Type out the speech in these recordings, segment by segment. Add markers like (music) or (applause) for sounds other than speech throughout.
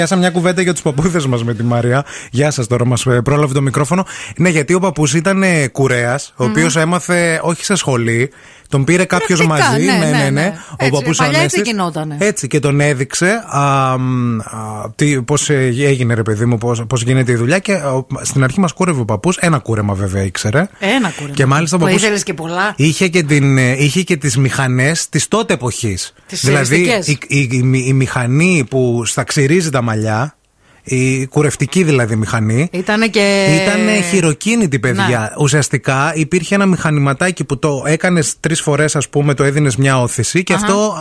πιάσα μια κουβέντα για τους παππούδες μας με τη Μαρία. Γεια σας τώρα, μας πρόλαβε το μικρόφωνο. Ναι, γιατί ο παππούς ήταν κουρέας, ο οποίος έμαθε όχι σε σχολή. Τον πήρε κάποιος μαζί. Ναι, ναι, ναι. ναι. Ο παππούς έτσι γινότανε. Έτσι και τον έδειξε πώς έγινε, ρε παιδί μου, πώς γίνεται η δουλειά. Και στην αρχή μας κούρευε ο παππούς. Ένα κούρεμα βέβαια ήξερε. Ένα κούρεμα. Και μάλιστα ο ήθελες και πολλά. Είχε και, την, είχε και τις μηχανές της τότε εποχής. Δηλαδή η, η, η, η, μηχανή που στα ξυρίζει τα μαλλιά η κουρευτική δηλαδή μηχανή. Ήταν και. Ήταν χειροκίνητη, παιδιά. Να. Ουσιαστικά υπήρχε ένα μηχανηματάκι που το έκανες τρεις φορές, ας πούμε, το έδινες μια όθηση και αυτό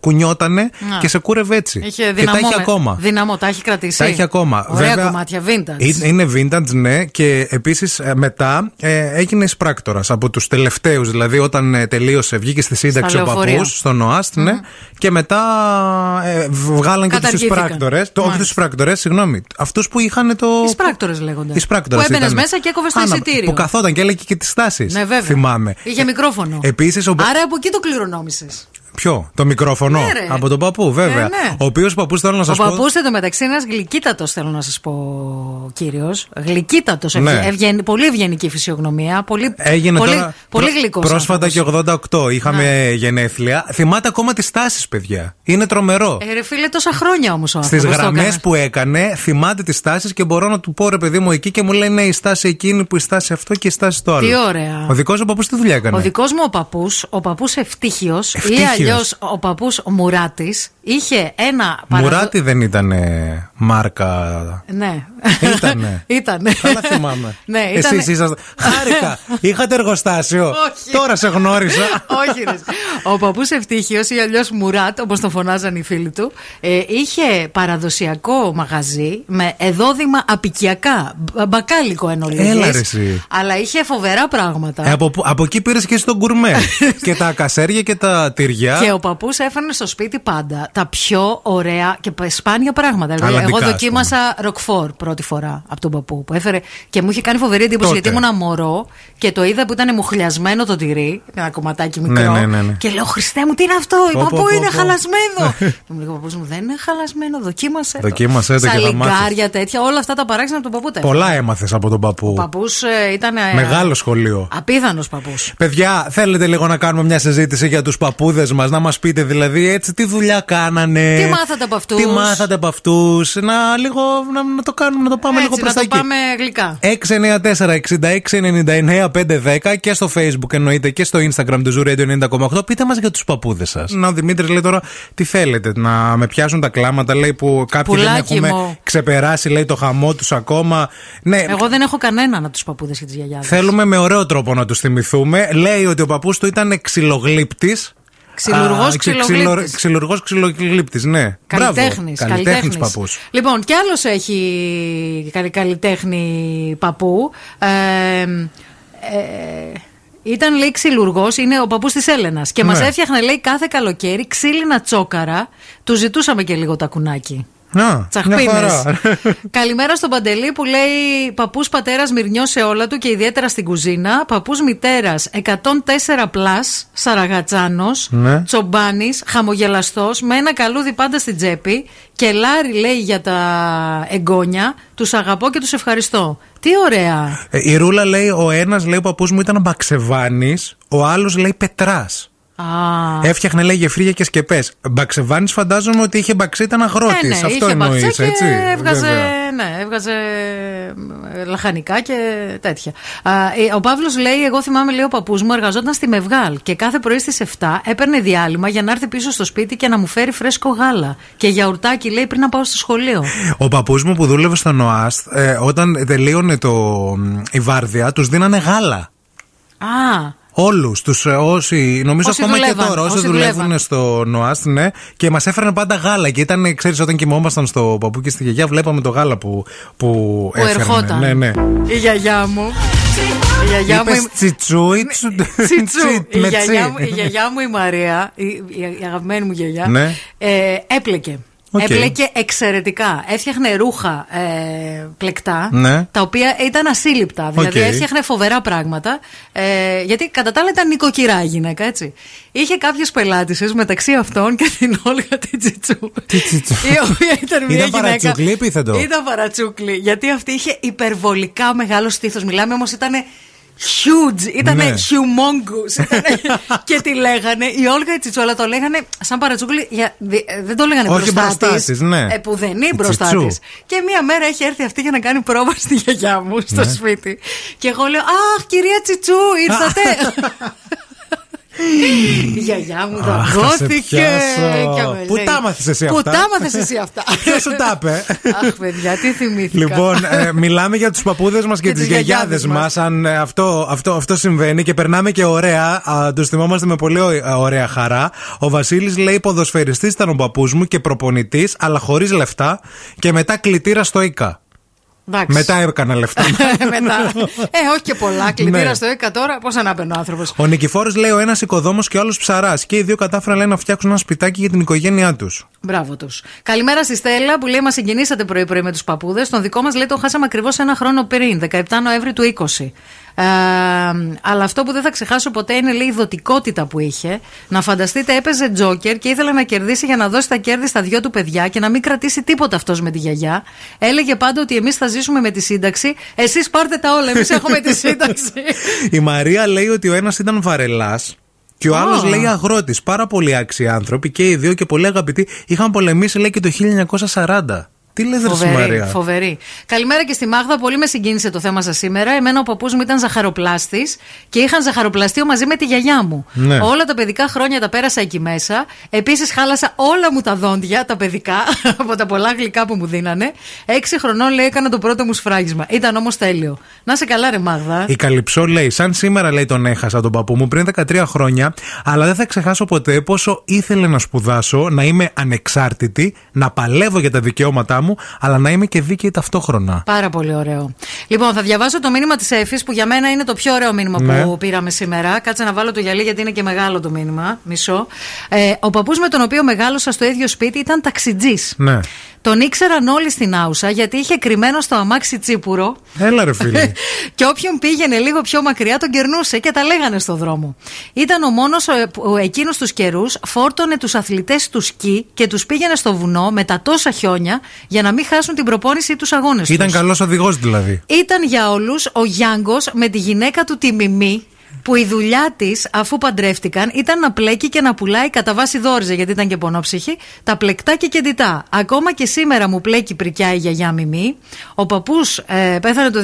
κουνιότανε και σε κούρευε έτσι. Είχε και τα έχει ακόμα. Δυναμό, τα έχει κρατήσει. Τα έχει ακόμα. Ωραία Βέβαια, κομμάτια, vintage. Είναι vintage, ναι. Και επίσης ε, μετά ε, έγινε εισπράκτορας από τους τελευταίους. Δηλαδή, όταν ε, τελείωσε, βγήκε στη σύνταξη ο παππούς στον ΟΑΣΤ, ναι. Και μετά ε, βγάλαν και τους εισπράκτορες. Όχι τους εισπράκτορες, συγγνώμη συγγνώμη. Αυτούς που είχαν το. Οι πράκτορε λέγονται. Οι πράκτορε. Που έμπαινε μέσα και έκοβες το εισιτήριο. Που καθόταν και έλεγε και τις τάσεις. Ναι, βέβαια. Θυμάμαι. Είχε μικρόφωνο. Επίσης, ο... Άρα από εκεί το κληρονόμησες. Ποιο, το μικρόφωνο; Ναι, από τον παππού, βέβαια. Ναι, ναι. Ο οποίος παππούς θέλω να σας πω. Ο παππού μεταξύ ένας γλυκύτατος, θέλω να σας πω, κύριος. Γλυκύτατος. Ναι. Πολύ ευγενική φυσιογνωμία. Πολύ, Έγινε πολύ, τώρα, πολύ γλυκός. Πρόσφατα και 88 είχαμε ναι. γενέθλια. Θυμάται ακόμα τις τάσεις, παιδιά. Είναι τρομερό. Ε, ρε φίλε, τόσα χρόνια όμως ο Στις γραμμές που έκανε, θυμάται τις τάσεις και μπορώ να του πω ρε παιδί μου εκεί και μου λέει ναι, η στάση εκείνη που η στάση αυτό και η στάση το άλλο. Τι ωραία. Ο δικός ο παππούς τι δουλειά έκανε; Ο δικός μου ο παππούς, ο παππούς ευτύχιος ή αλλιώς ο παππούς ο Μουράτης είχε ένα παραδο... Μουράτη δεν ήταν μάρκα. Ναι. Ήτανε. (laughs) ήτανε. Καλά θυμάμαι. (laughs) ναι, ήτανε... Εσείς ήσασταν. Χάρηκα. Είχατε εργοστάσιο. (laughs) Όχι. Τώρα σε γνώρισα. Όχι, ρε. Ο παππούς Ευτύχιο ή αλλιώς Μουράτ, όπως τον φωνάζαν οι φίλοι του, ε, είχε παραδοσιακό μαγαζί με εδόδημα απικιακά. Μπακάλικο εν Έλα, ρε, Αλλά είχε φοβερά πράγματα. Ε, από, από εκεί πήρες και στον κουρμέ. και τα κασέρια και τα τυριά. Και ο παππούς έφερνε στο σπίτι πάντα τα πιο ωραία και σπάνια πράγματα. Δηλαδή, εγώ δοκίμασα ροκφόρ πρώτη φορά από τον παππού που έφερε και μου είχε κάνει φοβερή εντύπωση γιατί ήμουν μωρό και το είδα που ήταν μουχλιασμένο το τυρί, ένα κομματάκι Ναι, μικρό. ναι, ναι, ναι. Και λέω Χριστέ μου, τι είναι αυτό, η παππού είναι χαλασμένο. και μου λέει ο παππούς μου, δεν είναι χαλασμένο, δοκίμασε. Δοκίμασε το και θα Σαλιγκάρια τέτοια, όλα αυτά τα παράξενα από τον παππού. Πολλά έμαθες από τον παππού. Ο παππούς ε, ήταν. Μεγάλο σχολείο. Απίθανος παππούς. Παιδιά, θέλετε λίγο να κάνουμε μια συζήτηση για τους παππούδες μας, να μας πείτε δηλαδή έτσι τι δουλειά κάνανε. Τι μάθατε από αυτούς; Τι μάθατε από αυτούς. Να, λίγο, να, να, το κάνουμε, να το πάμε Έτσι, λίγο προς να τα το πάμε γλυκά. 694-6699-510 και στο Facebook εννοείται και στο Instagram του Zoo Radio 90,8. Πείτε μας για τους παππούδες σας. Να ο Δημήτρης λέει τώρα τι θέλετε, να με πιάσουν τα κλάματα, λέει που κάποιοι Πουλάκι δεν έχουμε μου. ξεπεράσει, λέει το χαμό τους ακόμα. Ναι, Εγώ δεν έχω κανέναν από τους παππούδες και τις γιαγιάδες. Θέλουμε με ωραίο τρόπο να τους θυμηθούμε. Λέει ότι ο παππούς του ήταν ξυλογλύπτης. Ξυλουργός ξυλογλύπτη. Ξυλουργός ξυλογλύπτη, ναι. Καλλιτέχνης. Καλλιτέχνης παππούς. Λοιπόν, κι άλλος έχει καλ- καλλιτέχνη παππού. Ε, ε, ήταν λέει ξυλουργός, είναι ο παππούς της Έλενας. Και Ναι. μας μα έφτιαχνε λέει κάθε καλοκαίρι ξύλινα τσόκαρα. Του ζητούσαμε και λίγο τα κουνάκι. Να, μια Τσαχπίνε. χαρά. (laughs) Καλημέρα στον Παντελή που λέει Παππούς πατέρας μυρνιός σε όλα του και ιδιαίτερα στην κουζίνα. Παππούς μητέρας 104 πλάς, Σαραγατσάνος, Ναι. Τσομπάνης, χαμογελαστός, με ένα καλούδι πάντα στην τσέπη. Και Λάρι λέει για τα εγγόνια. Τους αγαπώ και τους ευχαριστώ. Τι ωραία. Ε, Η Ρούλα λέει: Ο ένας λέει ο παππούς μου ήταν μπαξεβάνης, ο άλλος λέει πετράς. Α, Έφτιαχνε λέει γεφύρια και σκεπές. Μπαξεβάνης φαντάζομαι ότι είχε μπαξί, ήταν αγρότης. ε, ναι, Αυτό είχε εννοείς, μπαξέ έτσι; και έβγαζε, βέβαια. ναι, έβγαζε ε, λαχανικά και τέτοια. Α, ε, ο Παύλος λέει: Εγώ θυμάμαι, λέει ο παππούς μου, εργαζόταν στη Μευγάλ και κάθε πρωί στις 7 έπαιρνε διάλειμμα για να έρθει πίσω στο σπίτι και να μου φέρει φρέσκο γάλα. Και γιαουρτάκι, λέει, πριν να πάω στο σχολείο. Ο παππούς μου που δούλευε στο ΝΟΑΣΤ, ε, όταν τελείωνε το, η βάρδια, τους δίνανε γάλα. Α, Όλους τους όσοι. Νομίζω Όσοι ακόμα δουλεύαν, και τώρα, όσοι, όσοι δουλεύουν δουλεύαν. στο ΝΟΑΣΤ, ναι, και μας έφεραν πάντα γάλα. Και ήταν, ξέρεις, όταν κοιμόμασταν στο παππού και στη γιαγιά, βλέπαμε το γάλα που, που, που έφερνε. ερχόταν. Ναι, ναι. Η γιαγιά μου. Η γιαγιά μου. Είπες η- τσιτσού ή (laughs) τσου... Τσιτσού. Η με γιαγιά, μου, τσι. η γιαγιά μου η Μαρία, η, η αγαπημένη μου γιαγιά, Ναι. ε, έπλεκε. Okay. Έπλεκε εξαιρετικά. Έφτιαχνε ρούχα ε, πλεκτά, ναι. τα οποία ήταν ασύλληπτα. Δηλαδή έφτιαχνε φοβερά πράγματα. Ε, γιατί κατά τα άλλα ήταν νοικοκυρά η γυναίκα, έτσι. Είχε κάποιες πελάτησες μεταξύ αυτών και την Όλγα Τιτσιτσού. η οποία ήταν μια ήταν Παρατσούκλι, επίθετο; Ήταν παρατσούκλι. Γιατί αυτή είχε υπερβολικά μεγάλο στήθος. Μιλάμε όμως ήταν huge, ήταν ναι. humongous. (laughs) και τη λέγανε, η Όλγα Τσιτσόλα το λέγανε σαν παρατσούκλι. Για, δεν το λέγανε Όχι μπροστά της. Ναι. Ε, που δεν είναι μπροστά της. Και μία μέρα έχει έρθει αυτή για να κάνει πρόβα στη γιαγιά μου στο ναι. σπίτι. Και εγώ λέω, Αχ, κυρία Τσιτσού, ήρθατε. (laughs) (laughs) Η γιαγιά μου δαγκώθηκε. Πού τα μάθε εσύ αυτά; Πού τα μάθε εσύ αυτά; (laughs) Ποιος σου τα είπε; Αχ, παιδιά, τι θυμήθηκα. Λοιπόν, ε, μιλάμε για τους παππούδες μας και τις γιαγιάδες μας. Αν ε, αυτό συμβαίνει και περνάμε και ωραία, τους θυμόμαστε με πολύ ωραία χαρά. Ο Βασίλης λέει: Ποδοσφαιριστής ήταν ο παππούς μου και προπονητής, αλλά χωρίς λεφτά και μετά κλητήρα στο ΙΚΑ. Εντάξει. Μετά έκανα λεφτά. (laughs) Μετά. Ε, όχι και πολλά. Κλειδίρα ναι. στο ΕΚΑ τώρα, πώς ανάπαινε ο άνθρωπος. Ο Νικηφόρος λέει: Ο ένας οικοδόμος και ο άλλος ψαράς. Και οι δύο κατάφεραν λέει, να φτιάξουν ένα σπιτάκι για την οικογένειά τους. Μπράβο τους. Καλημέρα στη Στέλλα που λέει: Μας συγκινήσατε πρωί-πρωί με τους παππούδες. Τον δικό μας λέει: Το χάσαμε ακριβώς ένα χρόνο πριν, 17 Νοέμβρη του 20. Ε, αλλά αυτό που δεν θα ξεχάσω ποτέ είναι λέει, η δοτικότητα που είχε. Να φανταστείτε, έπαιζε τζόκερ και ήθελε να κερδίσει για να δώσει τα κέρδη στα δυο του παιδιά και να μην κρατήσει τίποτα αυτός με τη γιαγιά. Έλεγε πάντα ότι εμείς θα ζήσουμε με τη σύνταξη. Εσείς πάρτε τα όλα, εμείς έχουμε τη σύνταξη. (laughs) η Μαρία λέει ότι ο ένας ήταν βαρελάς. Και ο oh. άλλος λέει αγρότης. Πάρα πολύ άξιοι άνθρωποι και οι δύο και πολύ αγαπητοί. Είχαν πολεμήσει λέει και το 1940. Τι λες, φοβερή, Μαρία. Φοβερή. Καλημέρα και στη Μάγδα. Πολύ με συγκίνησε το θέμα σας σήμερα. Εμένα ο παππούς μου ήταν ζαχαροπλάστης και είχαν ζαχαροπλαστείο μαζί με τη γιαγιά μου. Ναι. Όλα τα παιδικά χρόνια τα πέρασα εκεί μέσα. Επίσης χάλασα όλα μου τα δόντια, τα παιδικά, (laughs) από τα πολλά γλυκά που μου δίνανε. Έξι χρονών λέει έκανα το πρώτο μου σφράγισμα. Ήταν όμως τέλειο. Να σε καλά, ρε Μάγδα. Η Καλυψό λέει: Σαν σήμερα λέει τον έχασα τον παππού μου πριν 13 χρόνια, αλλά δεν θα ξεχάσω ποτέ πόσο ήθελε να σπουδάσω, να είμαι ανεξάρτητη, να παλεύω για τα δικαιώματά μου μου, αλλά να είμαι και δίκαιη ταυτόχρονα. Πάρα πολύ ωραίο. Λοιπόν, θα διαβάσω το μήνυμα της Εφης που για μένα είναι το πιο ωραίο μήνυμα ναι. που πήραμε σήμερα. Κάτσε να βάλω το γυαλί γιατί είναι και μεγάλο το μήνυμα. Μισό. Ε, ο παππούς με τον οποίο μεγάλωσα στο ίδιο σπίτι ήταν ταξιτζής. Ναι. Τον ήξεραν όλοι στην Άουσα γιατί είχε κρυμμένο στο αμάξι τσίπουρο. Έλα, ρε φίλε. (laughs) και όποιον πήγαινε λίγο πιο μακριά τον κερνούσε και τα λέγανε στο δρόμο. Ήταν ο μόνος εκείνος τους καιρούς φόρτωνε τους αθλητές του σκι και τους πήγαινε στο βουνό με τα τόσα χιόνια για να μην χάσουν την προπόνηση ή τους αγώνες τους. Ήταν καλός οδηγός δηλαδή. Ήταν για όλους ο Γιάνγκος με τη γυναίκα του τη Μιμή που η δουλειά της, αφού παντρεύτηκαν, ήταν να πλέκει και να πουλάει κατά βάση δόριζε, γιατί ήταν και πονόψυχη, τα πλεκτά και κεντητά. Ακόμα και σήμερα μου πλέκει πρικιά η γιαγιά Μιμή. Ο παππούς ε, πέθανε το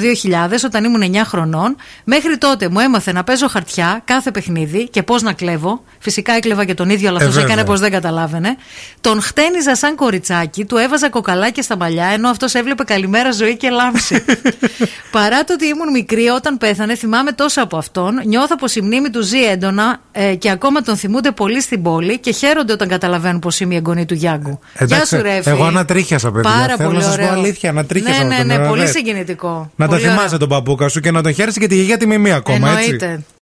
2000 όταν ήμουν 9 χρονών. Μέχρι τότε μου έμαθε να παίζω χαρτιά κάθε παιχνίδι και πώς να κλέβω. Φυσικά έκλεβα και τον ίδιο, αλλά αυτός ε, έκανε πω δεν καταλάβαινε. Τον χτένιζα σαν κοριτσάκι, του έβαζα κοκαλάκια στα μαλλιά, ενώ αυτός έβλεπε καλημέρα ζωή και λάμψη. (laughs) Παρά το ότι ήμουν μικρή όταν πέθανε, θυμάμαι τόσα από αυτόν. Νιώθω πω η μνήμη του ζει έντονα ε, και ακόμα τον θυμούνται πολύ στην πόλη και χαίρονται όταν καταλαβαίνουν πως είμαι η εγγονή του Γιάνγκου. Εντάξει, Γεια σου, Ρέφη. Εγώ ανατρίχιασα, παιδιά. Πάρα Θέλω πολύ να σας πω αλήθεια, ανατρίχιασα. Ναι, ναι, ναι, πολύ συγκινητικό. Να τα θυμάσαι τον παππούκα σου και να τον χαίρεσαι και τη γιαγιά τη μιμή ακόμα, Εννοείται. έτσι.